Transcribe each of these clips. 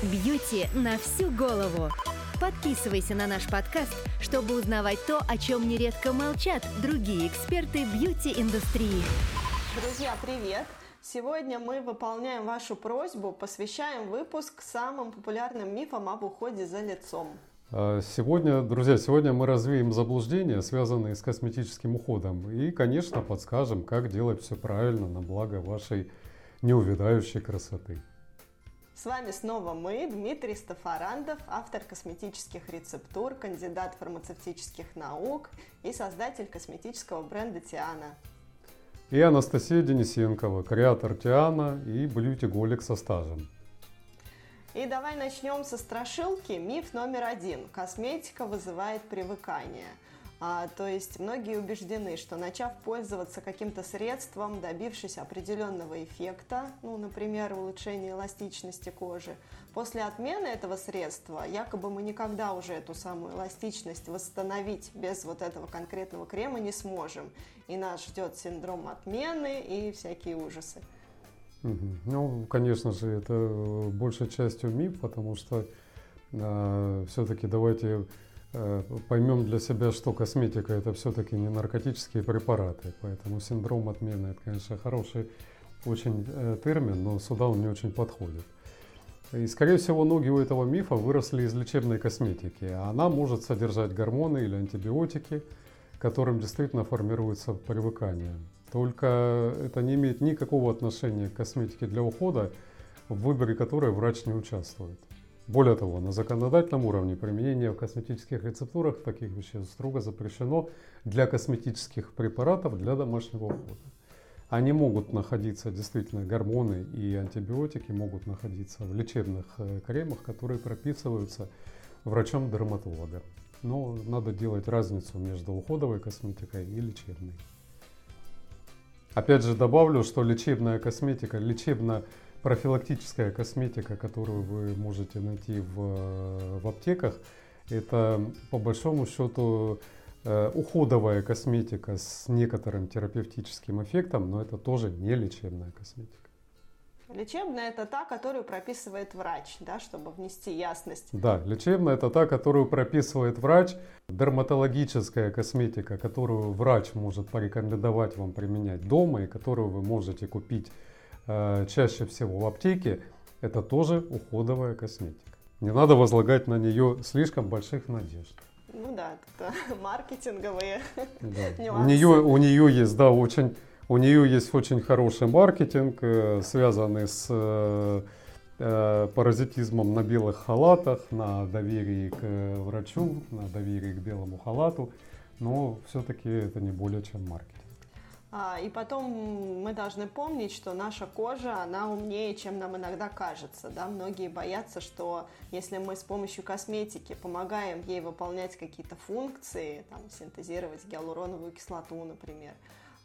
Бьюти на всю голову. Подписывайся на наш подкаст, чтобы узнавать то, о чем нередко молчат другие эксперты бьюти-индустрии. Друзья, привет! Сегодня мы выполняем вашу просьбу, посвящаем выпуск самым популярным мифам об уходе за лицом. А, сегодня, друзья, сегодня мы развеем заблуждения, связанные с косметическим уходом. И, конечно, подскажем, как делать все правильно на благо вашей неувядающей красоты. С вами снова мы, Дмитрий Стафарандов, автор косметических рецептур, кандидат фармацевтических наук и создатель косметического бренда Тиана. И Анастасия Денисенкова, креатор Тиана и бьюти-голик со стажем. И давай начнем со страшилки. Миф номер один. Косметика вызывает привыкание – а, то есть многие убеждены, что начав пользоваться каким-то средством, добившись определенного эффекта, ну, например, улучшения эластичности кожи, после отмены этого средства якобы мы никогда уже эту самую эластичность восстановить без вот этого конкретного крема не сможем. И нас ждет синдром отмены и всякие ужасы. Ну, конечно же, это большей частью миф, потому что э, все-таки давайте поймем для себя, что косметика это все-таки не наркотические препараты. Поэтому синдром отмены это, конечно, хороший очень э, термин, но сюда он не очень подходит. И, скорее всего, ноги у этого мифа выросли из лечебной косметики. Она может содержать гормоны или антибиотики, которым действительно формируется привыкание. Только это не имеет никакого отношения к косметике для ухода, в выборе которой врач не участвует. Более того, на законодательном уровне применение в косметических рецептурах таких веществ строго запрещено для косметических препаратов для домашнего ухода. Они могут находиться, действительно, гормоны и антибиотики могут находиться в лечебных э, кремах, которые прописываются врачом-дерматологом. Но надо делать разницу между уходовой косметикой и лечебной. Опять же добавлю, что лечебная косметика, лечебно профилактическая косметика, которую вы можете найти в, в аптеках, это по большому счету э, уходовая косметика с некоторым терапевтическим эффектом, но это тоже не лечебная косметика. Лечебная – это та, которую прописывает врач, да, чтобы внести ясность. Да, лечебная – это та, которую прописывает врач. Дерматологическая косметика, которую врач может порекомендовать вам применять дома и которую вы можете купить Э, чаще всего в аптеке, это тоже уходовая косметика. Не надо возлагать на нее слишком больших надежд. Ну да, это маркетинговые да. нюансы. У нее, у нее есть, да, очень, у нее есть очень хороший маркетинг, э, связанный с э, паразитизмом на белых халатах, на доверии к врачу, на доверии к белому халату, но все-таки это не более чем маркетинг. А, и потом мы должны помнить, что наша кожа, она умнее, чем нам иногда кажется. Да? Многие боятся, что если мы с помощью косметики помогаем ей выполнять какие-то функции, там, синтезировать гиалуроновую кислоту, например,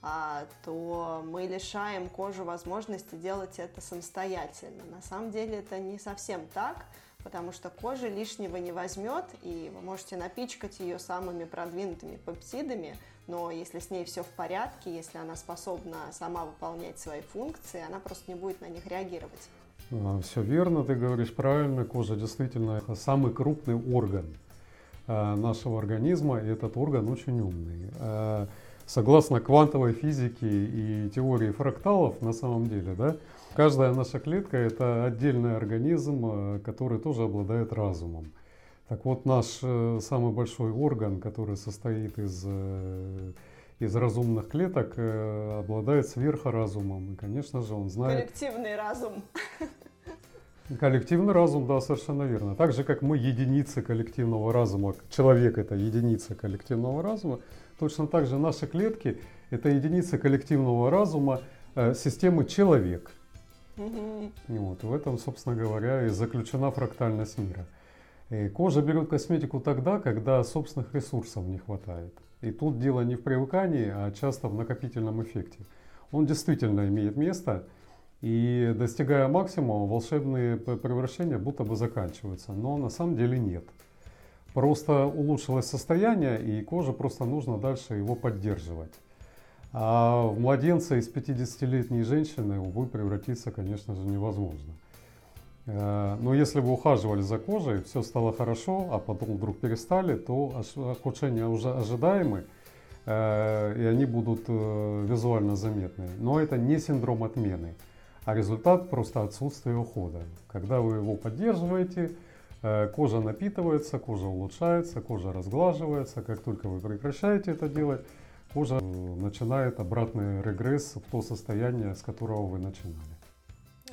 а, то мы лишаем кожу возможности делать это самостоятельно. На самом деле это не совсем так, потому что кожа лишнего не возьмет, и вы можете напичкать ее самыми продвинутыми пепсидами – но если с ней все в порядке, если она способна сама выполнять свои функции, она просто не будет на них реагировать. А, все верно, ты говоришь правильно. Кожа действительно самый крупный орган а, нашего организма, и этот орган очень умный. А, согласно квантовой физике и теории фракталов, на самом деле, да, каждая наша клетка – это отдельный организм, который тоже обладает разумом. Так вот, наш э, самый большой орган, который состоит из, э, из разумных клеток, э, обладает сверхразумом. И, конечно же, он знает... Коллективный разум. Коллективный разум, да, совершенно верно. Так же, как мы единицы коллективного разума, человек это единица коллективного разума, точно так же наши клетки это единицы коллективного разума э, системы человек. Угу. Вот, в этом, собственно говоря, и заключена фрактальность мира. И кожа берет косметику тогда, когда собственных ресурсов не хватает. И тут дело не в привыкании, а часто в накопительном эффекте. Он действительно имеет место, и достигая максимума, волшебные превращения будто бы заканчиваются. Но на самом деле нет. Просто улучшилось состояние, и коже просто нужно дальше его поддерживать. А в младенца из 50-летней женщины, увы, превратиться, конечно же, невозможно. Э, но если вы ухаживали за кожей, все стало хорошо, а потом вдруг перестали, то ухудшения уже ожидаемы, э, и они будут э, визуально заметны. Но это не синдром отмены, а результат просто отсутствия ухода. Когда вы его поддерживаете, кожа напитывается, кожа улучшается, кожа разглаживается. Как только вы прекращаете это делать, кожа начинает обратный регресс в то состояние, с которого вы начинали.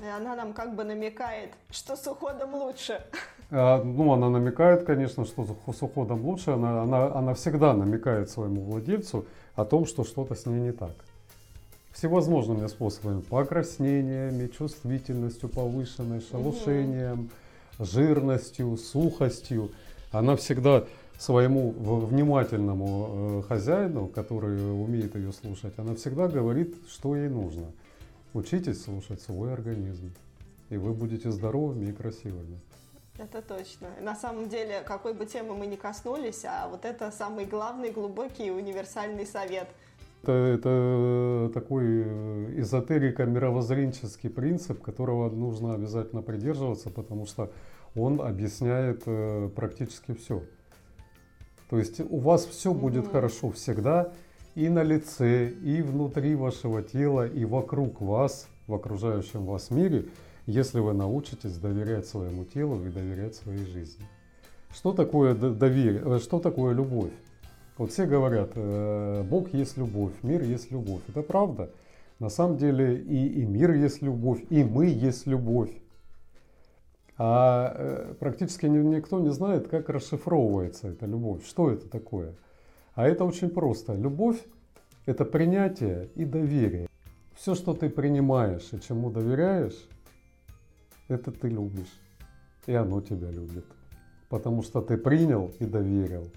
И она нам как бы намекает, что с уходом лучше. А, ну, она намекает, конечно, что с уходом лучше. Она, она, она всегда намекает своему владельцу о том, что что-то с ней не так. Всевозможными способами. Покраснениями, чувствительностью повышенной, шелушением, угу. жирностью, сухостью. Она всегда своему внимательному э, хозяину, который умеет ее слушать, она всегда говорит, что ей нужно. Учитесь слушать свой организм, и вы будете здоровыми и красивыми. Это точно. На самом деле, какой бы темы мы ни коснулись, а вот это самый главный, глубокий универсальный совет. Это, это такой эзотерико-мировоззренческий принцип, которого нужно обязательно придерживаться, потому что он объясняет э, практически все. То есть у вас все будет mm-hmm. хорошо всегда, и на лице, и внутри вашего тела, и вокруг вас, в окружающем вас мире, если вы научитесь доверять своему телу и доверять своей жизни. Что такое доверие? Э, что такое любовь? Вот все говорят, э, Бог есть любовь, мир есть любовь. Это правда. На самом деле и, и мир есть любовь, и мы есть любовь. А э, практически никто не знает, как расшифровывается эта любовь. Что это такое? А это очень просто. Любовь – это принятие и доверие. Все, что ты принимаешь и чему доверяешь, это ты любишь. И оно тебя любит. Потому что ты принял и доверил.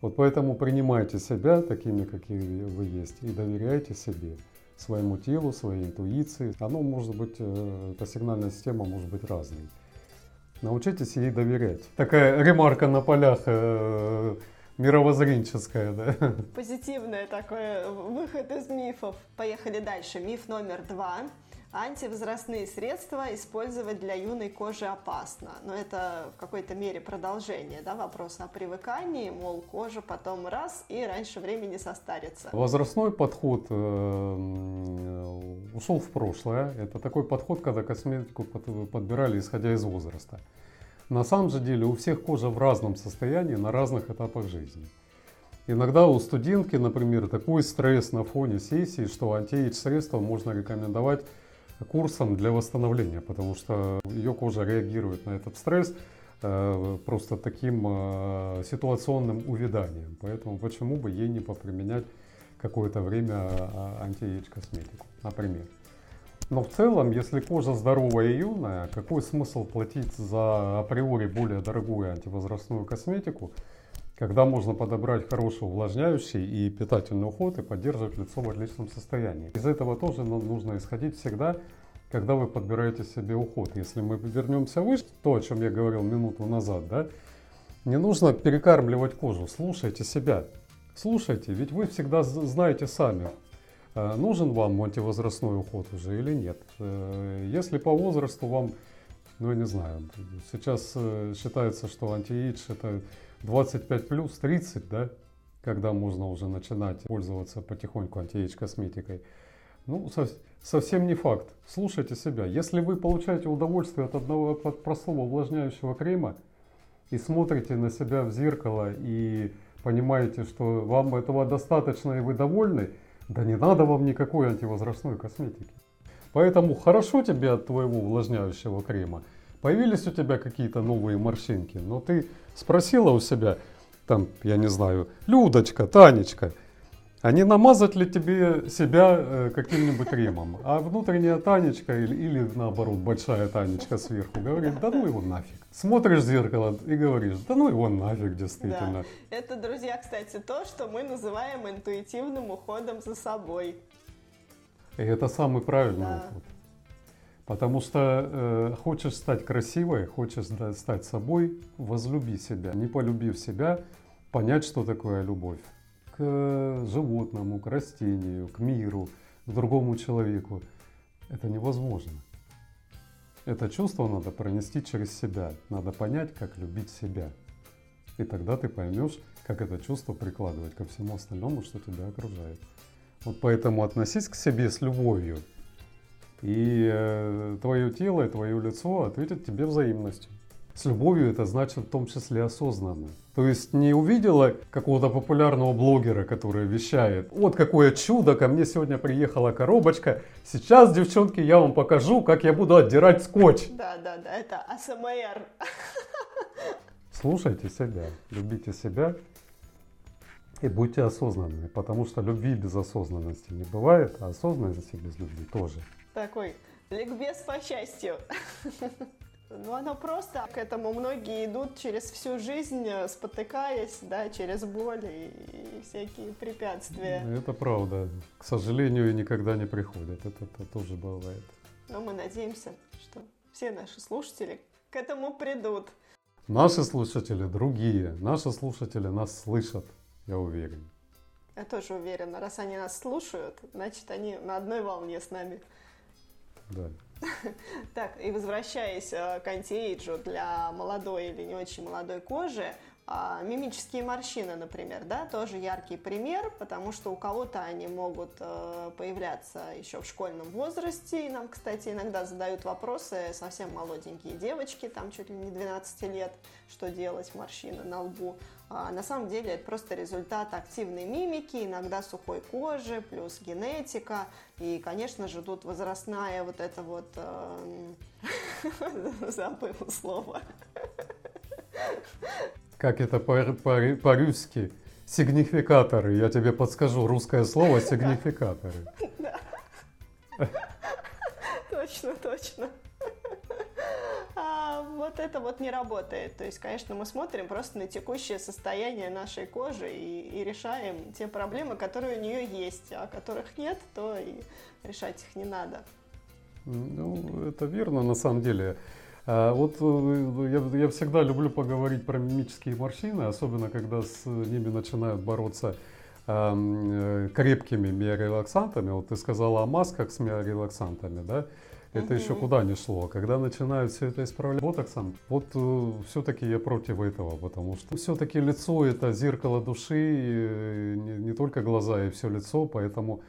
Вот поэтому принимайте себя такими, какие вы есть, и доверяйте себе, своему телу, своей интуиции. Оно может быть, э, эта сигнальная система может быть разной. Научитесь ей доверять. Такая ремарка на полях э, мировоззренческая, да? Позитивный такой выход из мифов. Поехали дальше. Миф номер два. Антивозрастные средства использовать для юной кожи опасно. Но это в какой-то мере продолжение да, вопроса о привыкании, мол, кожа потом раз и раньше времени состарится. Возрастной подход э, ушел в прошлое. Это такой подход, когда косметику подбирали исходя из возраста. На самом же деле у всех кожа в разном состоянии на разных этапах жизни. Иногда у студентки, например, такой стресс на фоне сессии, что антиэйдж средства можно рекомендовать курсом для восстановления, потому что ее кожа реагирует на этот стресс э, просто таким э, ситуационным увяданием. Поэтому почему бы ей не поприменять какое-то время э, антиэйдж косметику, например. Но в целом, если кожа здоровая и юная, какой смысл платить за априори более дорогую антивозрастную косметику, когда можно подобрать хороший увлажняющий и питательный уход и поддерживать лицо в отличном состоянии. Из этого тоже нужно исходить всегда, когда вы подбираете себе уход. Если мы вернемся выше, то, о чем я говорил минуту назад, да, не нужно перекармливать кожу, слушайте себя. Слушайте, ведь вы всегда знаете сами, нужен вам антивозрастной уход уже или нет? Э, если по возрасту вам, ну я не знаю, сейчас э, считается, что антиэйдж это 25 плюс 30, да, когда можно уже начинать пользоваться потихоньку антиэйдж косметикой. Ну, совсем не факт. Слушайте себя. Если вы получаете удовольствие от одного простого увлажняющего крема и смотрите на себя в зеркало и понимаете, что вам этого достаточно и вы довольны, да не надо вам никакой антивозрастной косметики. Поэтому хорошо тебе от твоего увлажняющего крема. Появились у тебя какие-то новые морщинки, но ты спросила у себя, там, я не знаю, Людочка, Танечка, а не намазать ли тебе себя э, каким-нибудь кремом? А внутренняя Танечка или, или наоборот большая Танечка сверху говорит, да ну его нафиг. Смотришь в зеркало и говоришь, да ну его нафиг действительно. Да. Это, друзья, кстати, то, что мы называем интуитивным уходом за собой. И это самый правильный да. уход. Потому что э, хочешь стать красивой, хочешь да, стать собой, возлюби себя. Не полюбив себя, понять, что такое любовь к животному, к растению, к миру, к другому человеку. Это невозможно. Это чувство надо пронести через себя. Надо понять, как любить себя. И тогда ты поймешь, как это чувство прикладывать ко всему остальному, что тебя окружает. Вот поэтому относись к себе с любовью. И э, твое тело и твое лицо ответят тебе взаимностью. С любовью это значит в том числе осознанно. То есть не увидела какого-то популярного блогера, который вещает, вот какое чудо, ко мне сегодня приехала коробочка, сейчас, девчонки, я вам покажу, как я буду отдирать скотч. Да, да, да, это АСМР. Слушайте себя, любите себя и будьте осознанными, потому что любви без осознанности не бывает, а осознанности без любви тоже. Такой ликбез по счастью. Ну, оно просто. К этому многие идут через всю жизнь, э, спотыкаясь, да, через боль и, и всякие препятствия. Это правда. К сожалению, никогда не приходят. Это, это тоже бывает. Но мы надеемся, что все наши слушатели к этому придут. Наши слушатели другие. Наши слушатели нас слышат, я уверен. Я тоже уверена. Раз они нас слушают, значит, они на одной волне с нами. Да. Так, и возвращаясь э, к антиэйджу для молодой или не очень молодой кожи, а, мимические морщины, например, да, тоже яркий пример, потому что у кого-то они могут э, появляться еще в школьном возрасте. И нам, кстати, иногда задают вопросы совсем молоденькие девочки, там чуть ли не 12 лет, что делать морщины на лбу. А на самом деле это просто результат активной мимики, иногда сухой кожи, плюс генетика. И, конечно же, тут возрастная вот это вот... Э, забыл слово как это по-русски, сигнификаторы. Я тебе подскажу русское слово сигнификаторы. Точно, точно. А вот это вот не работает. То есть, конечно, мы смотрим просто на текущее состояние нашей кожи и, и решаем те проблемы, которые у нее есть, а которых нет, то и решать их не надо. Ну, это верно на самом деле. А вот э, я, я всегда люблю поговорить про мимические морщины, особенно когда с ними начинают бороться э, крепкими миорелаксантами. Вот ты сказала о масках с миорелаксантами, да? Это угу. еще куда не шло. Когда начинают все это исправлять ботоксом, вот э, все-таки я против этого, потому что все-таки лицо это зеркало души, и не, не только глаза и все лицо, поэтому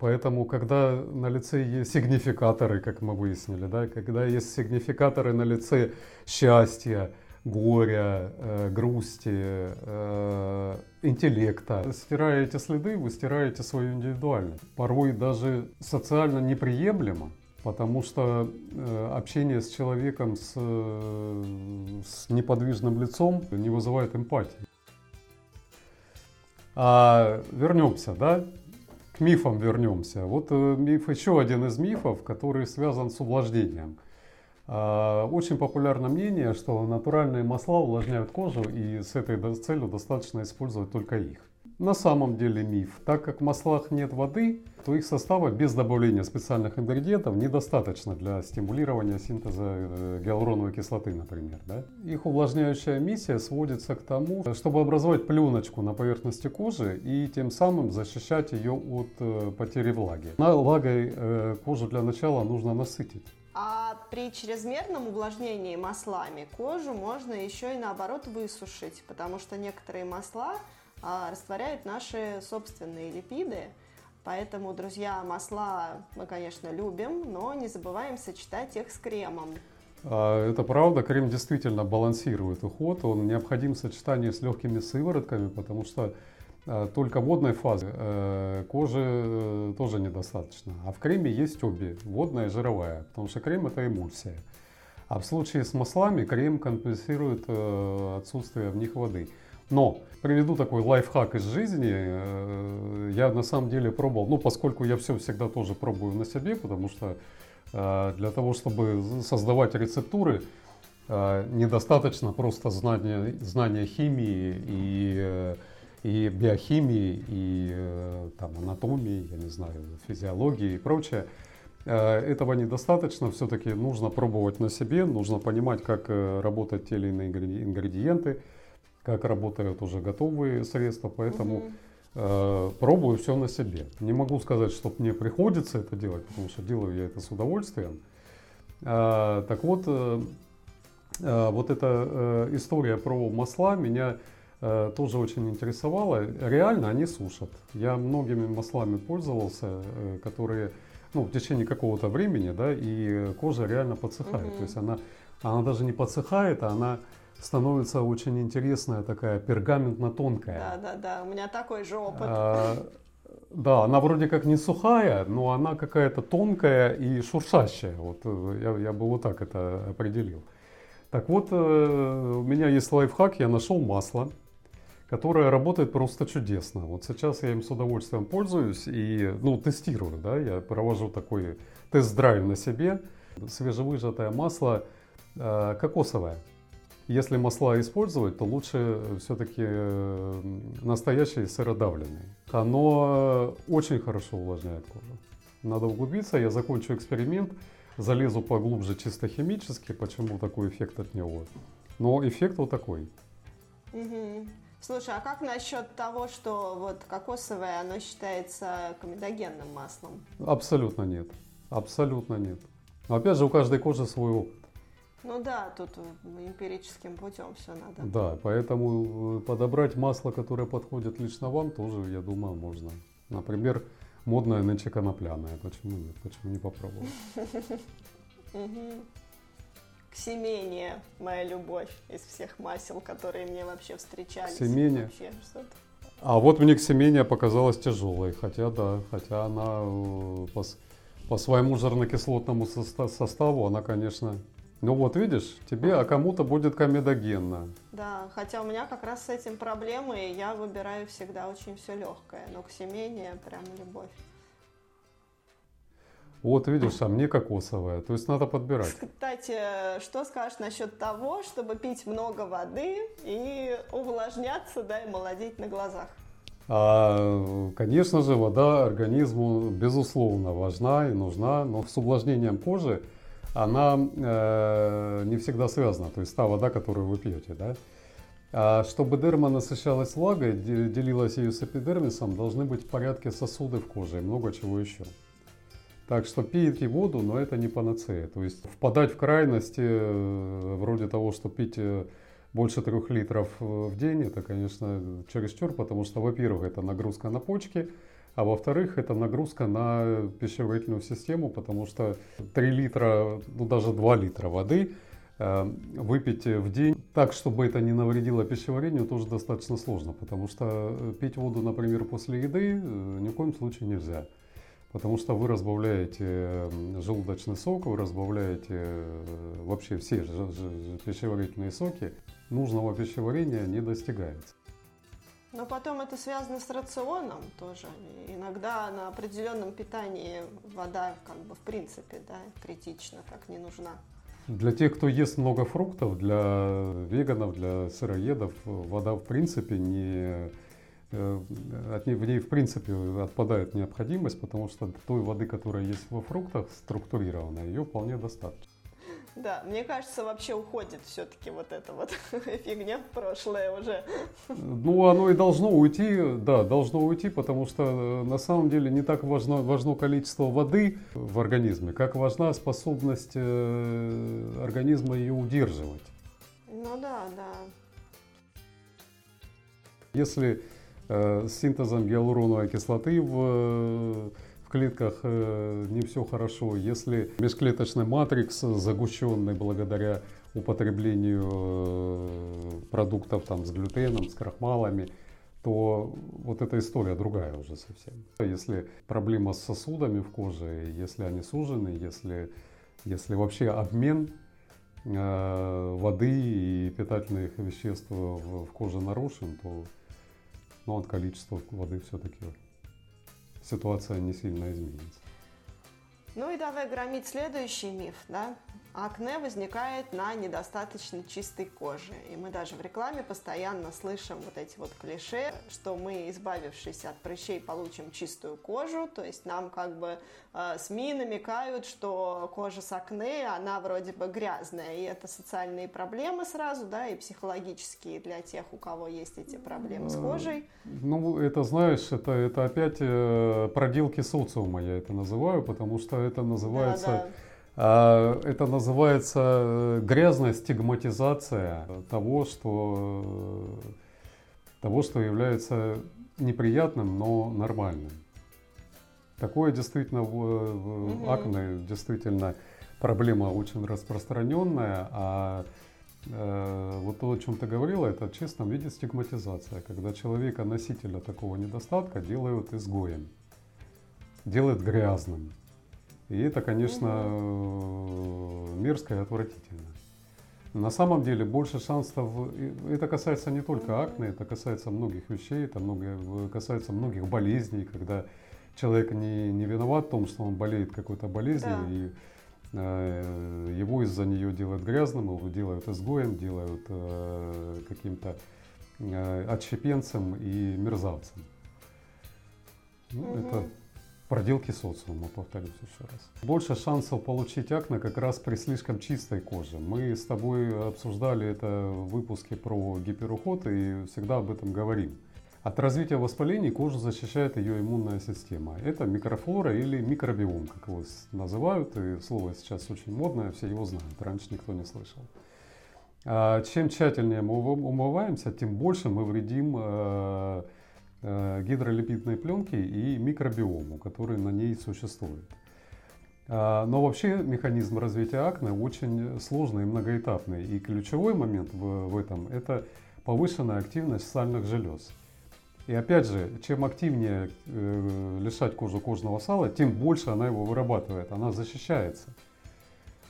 Поэтому, когда на лице есть сигнификаторы, как мы выяснили, да, когда есть сигнификаторы на лице счастья, горя, э, грусти, э, интеллекта. Стирая эти следы, вы стираете свою индивидуальность. Порой даже социально неприемлемо, потому что э, общение с человеком с, э, с неподвижным лицом не вызывает эмпатии. А вернемся, да, к мифам вернемся. Вот э, миф, еще один из мифов, который связан с увлажнением. А, очень популярно мнение, что натуральные масла увлажняют кожу и с этой целью достаточно использовать только их. На самом деле миф. Так как в маслах нет воды, то их состава без добавления специальных ингредиентов недостаточно для стимулирования синтеза э, гиалуроновой кислоты, например. Да? Их увлажняющая миссия сводится к тому, чтобы образовать пленочку на поверхности кожи и тем самым защищать ее от э, потери влаги. На влагой э, кожу для начала нужно насытить. А при чрезмерном увлажнении маслами кожу можно еще и наоборот высушить, потому что некоторые масла а растворяют наши собственные липиды. Поэтому, друзья, масла мы, конечно, любим, но не забываем сочетать их с кремом. А, это правда, крем действительно балансирует уход, он необходим в сочетании с легкими сыворотками, потому что а, только водной фазы э, кожи э, тоже недостаточно. А в креме есть обе, водная и жировая, потому что крем это эмульсия. А в случае с маслами крем компенсирует э, отсутствие в них воды. Но приведу такой лайфхак из жизни. Э, я на самом деле пробовал, ну поскольку я все всегда тоже пробую на себе, потому что э, для того, чтобы создавать рецептуры, э, недостаточно просто знания, знания химии и, и биохимии, и там, анатомии, я не знаю, физиологии и прочее. Этого недостаточно, все-таки нужно пробовать на себе, нужно понимать, как работают те или иные ингредиенты, как работают уже готовые средства, поэтому угу. э, пробую все на себе. Не могу сказать, что мне приходится это делать, потому что делаю я это с удовольствием. А, так вот, э, э, вот эта э, история про масла меня э, тоже очень интересовала. Реально они сушат. Я многими маслами пользовался, э, которые ну, в течение какого-то времени, да, и кожа реально подсыхает. Мгм. То есть она, она даже не подсыхает, а она становится очень интересная такая пергаментно-тонкая. Да, да, да. У меня такой же опыт. А, да, она вроде как не сухая, но она какая-то тонкая и шуршащая. Вот э, я, я бы вот так это определил. Так вот, э, у меня есть лайфхак, я нашел масло, которое работает просто чудесно. Вот сейчас я им с удовольствием пользуюсь и, ну, тестирую, да, я провожу такой тест-драйв на себе. Свежевыжатое масло э, кокосовое. Если масла использовать, то лучше все-таки настоящие сыродавленные. Оно очень хорошо увлажняет кожу. Надо углубиться, я закончу эксперимент, залезу поглубже чисто химически, почему такой эффект от него. Но эффект вот такой. Мгм. Слушай, а как насчет того, что вот кокосовое, оно считается комедогенным маслом? Абсолютно нет. Абсолютно нет. Но опять же, у каждой кожи свой опыт. Ну да, тут э, эмпирическим путем все надо. Да, поэтому э, подобрать масло, которое подходит лично вам, тоже, я думаю, можно. Например, модное нынче конопляное. Почему нет? Почему не попробовать? Ксемения, моя любовь из всех масел, которые мне вообще встречались. Ксемения? Вообще что-то. А вот мне ксемения показалась тяжелой, хотя да, хотя она э, по, по своему жирнокислотному соста- составу, она, конечно... Ну вот видишь, тебе, а кому-то будет комедогенно. Да, хотя у меня как раз с этим проблемы, и я выбираю всегда очень все легкое, но ксемения прям любовь. Вот видишь, а мне кокосовая. То есть надо подбирать. Кстати, что скажешь насчет того, чтобы пить много воды и увлажняться, да, и молодеть на глазах? А, конечно же, вода организму безусловно важна и нужна, но с увлажнением кожи она э, не всегда связана. То есть та вода, которую вы пьете, да. А чтобы дерма насыщалась влагой, де- делилась ее с эпидермисом, должны быть в порядке сосуды в коже и много чего еще. Так что пейте воду, но это не панацея. То есть впадать в крайности, э, вроде того, что пить э, больше трех литров э, в день, это, конечно, чересчур, потому что, во-первых, это нагрузка на почки, а во-вторых, это нагрузка на пищеварительную систему, потому что 3 литра, ну даже 2 литра воды э, выпить в день так, чтобы это не навредило пищеварению, тоже достаточно сложно, потому что э, пить воду, например, после еды э, ни в коем случае нельзя. Потому что вы разбавляете желудочный сок, вы разбавляете вообще все пищеварительные соки. Нужного пищеварения не достигается. Но потом это связано с рационом тоже. Иногда на определенном питании вода как бы в принципе, да, критично, так не нужна. Для тех, кто ест много фруктов, для веганов, для сыроедов, вода в принципе не э, от ней, в ней в принципе отпадает необходимость, потому что той воды, которая есть во фруктах, структурированной, ее вполне достаточно. Да, мне кажется, вообще уходит все-таки вот эта вот фигня в прошлое уже. Ну, оно и должно уйти, да, должно уйти, потому что э, на самом деле не так важно, важно количество воды в организме, как важна способность э, организма ее удерживать. Ну да, да. Если э, с синтезом гиалуроновой кислоты в, э, в клетках э, не все хорошо, если межклеточный матрикс загущенный благодаря употреблению э, продуктов там, с глютеном, с крахмалами, то вот эта история другая уже совсем. Если проблема с сосудами в коже, если они сужены, если, если вообще обмен э, воды и питательных веществ в, коже нарушен, то ну, от количества воды все-таки ситуация не сильно изменится. Ну и давай громить следующий миф, да? Акне возникает на недостаточно чистой коже. И мы даже в рекламе постоянно слышим вот эти вот клише, что мы, избавившись от прыщей, получим чистую кожу. То есть нам как бы э, СМИ намекают, что кожа с акне, она вроде бы грязная. И это социальные проблемы сразу, да, и психологические для тех, у кого есть эти проблемы с кожей. Ну, это, знаешь, это, это опять э, проделки социума, я это называю, потому что это называется Да, А, это называется э, грязная стигматизация того, что, того, что является неприятным, но нормальным. Такое действительно в, в акне действительно проблема очень распространенная, а э, вот то, о чем ты говорила, это в чистом виде стигматизация, когда человека, носителя такого недостатка, делают изгоем, делают грязным. И это, конечно, угу. мерзко и отвратительно. На самом деле больше шансов, это касается не только акне, это касается многих вещей, это много, касается многих болезней, когда человек не, не виноват в том, что он болеет какой-то болезнью, да. и э, его из-за нее делают грязным, его делают изгоем, делают э, каким-то э, отщепенцем и мерзавцем. Ну, угу. Это проделки социума, повторюсь еще раз. Больше шансов получить акне как раз при слишком чистой коже. Мы с тобой обсуждали это в выпуске про гиперуход и всегда об этом говорим. От развития воспалений кожу защищает ее иммунная система. Это микрофлора или микробиом, как его называют. И слово сейчас очень модное, все его знают. Раньше никто не слышал. А чем тщательнее мы умываемся, тем больше мы вредим э, гидролипидной пленке и микробиому, который на ней существует. А, но вообще механизм развития акне очень сложный и многоэтапный. И ключевой момент в, в этом – это повышенная активность сальных желез. И опять же, чем активнее э, лишать кожу кожного сала, тем больше она его вырабатывает, она защищается.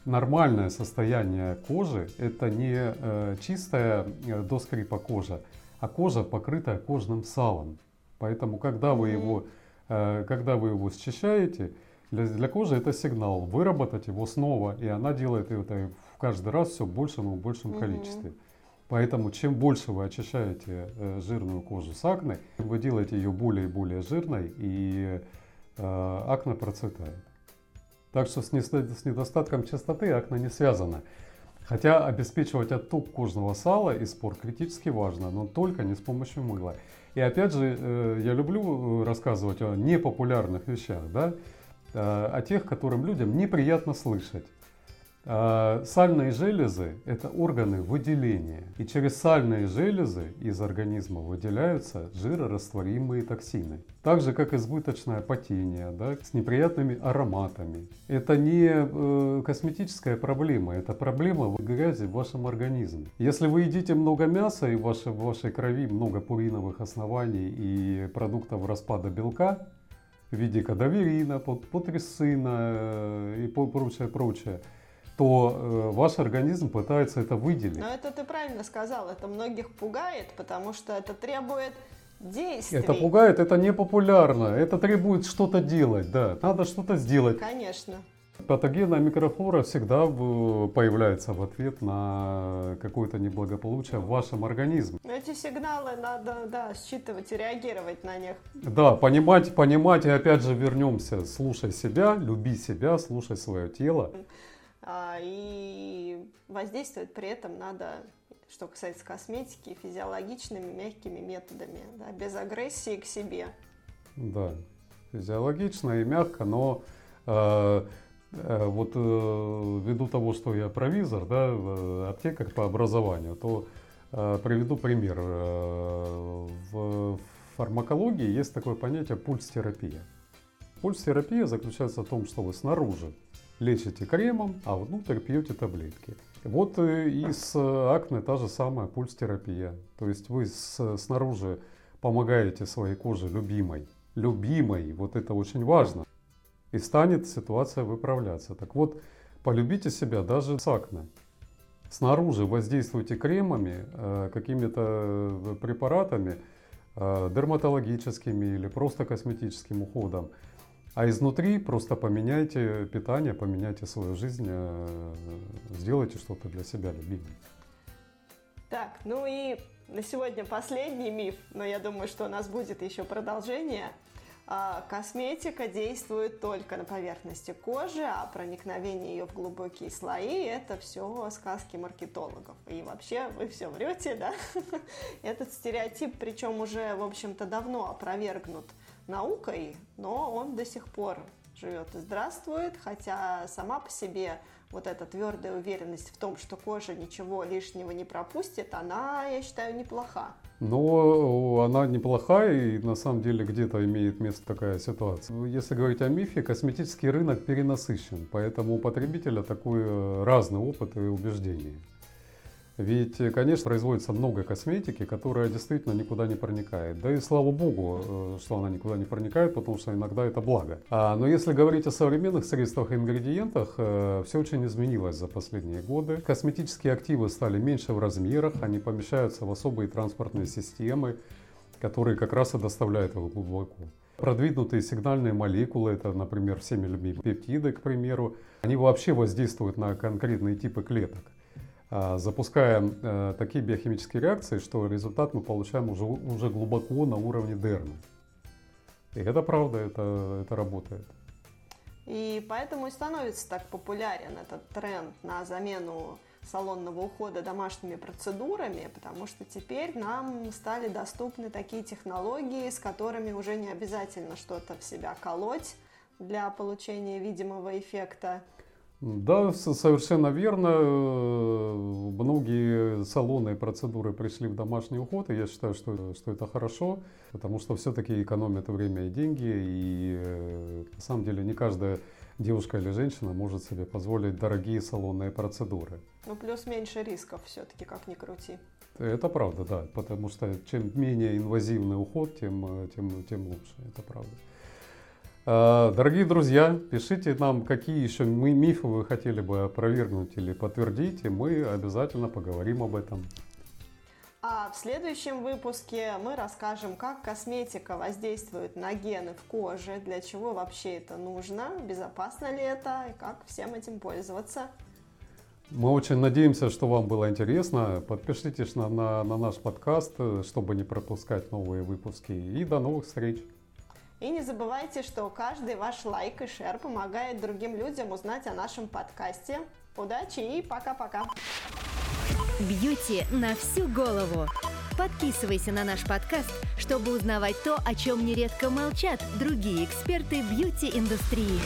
Нормальное состояние кожи – это не э, чистая э, до скрипа кожа, а кожа, покрытая кожным салом. Поэтому, когда вы его, э, когда вы его счищаете, для, для кожи это сигнал выработать его снова, и она делает это в каждый раз все в большем и большем mm-hmm. количестве. Поэтому чем больше вы очищаете э, жирную кожу с акне, вы делаете ее более и более жирной, и э, акне процветает. Так что с, недостатком чистоты акне не связано. Хотя обеспечивать отток кожного сала и спор критически важно, но только не с помощью мыла. И опять же, э, я люблю рассказывать о непопулярных вещах, да, о тех, которым людям неприятно слышать. А, сальные железы – это органы выделения. И через сальные железы из организма выделяются жирорастворимые токсины. Так же, как избыточное потение да, с неприятными ароматами. Это не э, косметическая проблема, это проблема грязи в вашем организме. Если вы едите много мяса и в вашей, в вашей крови много пуриновых оснований и продуктов распада белка, в виде кадаверина, путресина э, и прочее, прочее, то э, ваш организм пытается это выделить. Но это ты правильно сказал, это многих пугает, потому что это требует действий. Это пугает, это не популярно, это требует что-то делать, да, надо что-то сделать. Конечно. Патогенная микрофлора всегда появляется в ответ на какое-то неблагополучие в вашем организме. Эти сигналы надо да, считывать и реагировать на них. Да, понимать, понимать, и опять же вернемся, слушай себя, люби себя, слушай свое тело. А, и воздействовать при этом надо, что касается косметики, физиологичными мягкими методами, да, без агрессии к себе. Да, физиологично и мягко, но э, э, вот э, ввиду того, что я провизор, да, в аптеках по образованию, то э, приведу пример. Э, в фармакологии есть такое понятие пульс-терапия. Пульс-терапия заключается в том, что вы снаружи лечите кремом, а внутрь пьете таблетки. Вот и с акне та же самая пульс-терапия. То есть вы с, снаружи помогаете своей коже любимой. Любимой, вот это очень важно. И станет ситуация выправляться. Так вот, полюбите себя даже с акне. Снаружи воздействуйте кремами, э, какими-то э, препаратами, э, дерматологическими или просто косметическим уходом. А изнутри просто поменяйте питание, поменяйте свою жизнь, э, сделайте что-то для себя любимым. Так, ну и на сегодня последний миф, но я думаю, что у нас будет еще продолжение. А, косметика действует только на поверхности кожи, а проникновение ее в глубокие слои – это все сказки маркетологов. И вообще вы все врете, да? Этот стереотип, причем уже, в общем-то, давно опровергнут наукой, но он до сих пор живет и здравствует, хотя сама по себе вот эта твердая уверенность в том, что кожа ничего лишнего не пропустит, она, я считаю, неплоха. Но она неплохая и на самом деле где-то имеет место такая ситуация. Если говорить о мифе, косметический рынок перенасыщен, поэтому у потребителя такой э, разный опыт и убеждения. Ведь, конечно, производится много косметики, которая действительно никуда не проникает. Да и слава богу, э, что она никуда не проникает, потому что иногда это благо. А, но если говорить о современных средствах и ингредиентах, э, все очень изменилось за последние годы. Косметические активы стали меньше в размерах, они помещаются в особые транспортные системы, которые как раз и доставляют его глубоко. Продвинутые сигнальные молекулы, это, например, всеми любимые пептиды, к примеру, они вообще воздействуют на конкретные типы клеток. А, запускаем э, такие биохимические реакции, что результат мы получаем уже, уже глубоко на уровне дермы. И это правда, это, это работает. И поэтому и становится так популярен этот тренд на замену салонного ухода домашними процедурами, потому что теперь нам стали доступны такие технологии, с которыми уже не обязательно что-то в себя колоть для получения видимого эффекта. Да, совершенно верно. Многие салоны и процедуры пришли в домашний уход, и я считаю, что, что это хорошо, потому что все-таки экономят время и деньги, и э, на самом деле не каждая девушка или женщина может себе позволить дорогие салонные процедуры. Ну, плюс меньше рисков все-таки, как ни крути. Это правда, да, потому что чем менее инвазивный уход, тем, э, тем, тем лучше, это правда. А, дорогие друзья, пишите нам, какие еще мифы вы хотели бы опровергнуть или подтвердить, и мы обязательно поговорим об этом. А в следующем выпуске мы расскажем, как косметика воздействует на гены в коже, для чего вообще это нужно, безопасно ли это и как всем этим пользоваться. Мы очень надеемся, что вам было интересно. Подпишитесь на, на, на наш подкаст, чтобы не пропускать новые выпуски. И до новых встреч! И не забывайте, что каждый ваш лайк и шер помогает другим людям узнать о нашем подкасте. Удачи и пока-пока! Бьюти на всю голову! Подписывайся на наш подкаст, чтобы узнавать то, о чем нередко молчат другие эксперты бьюти-индустрии.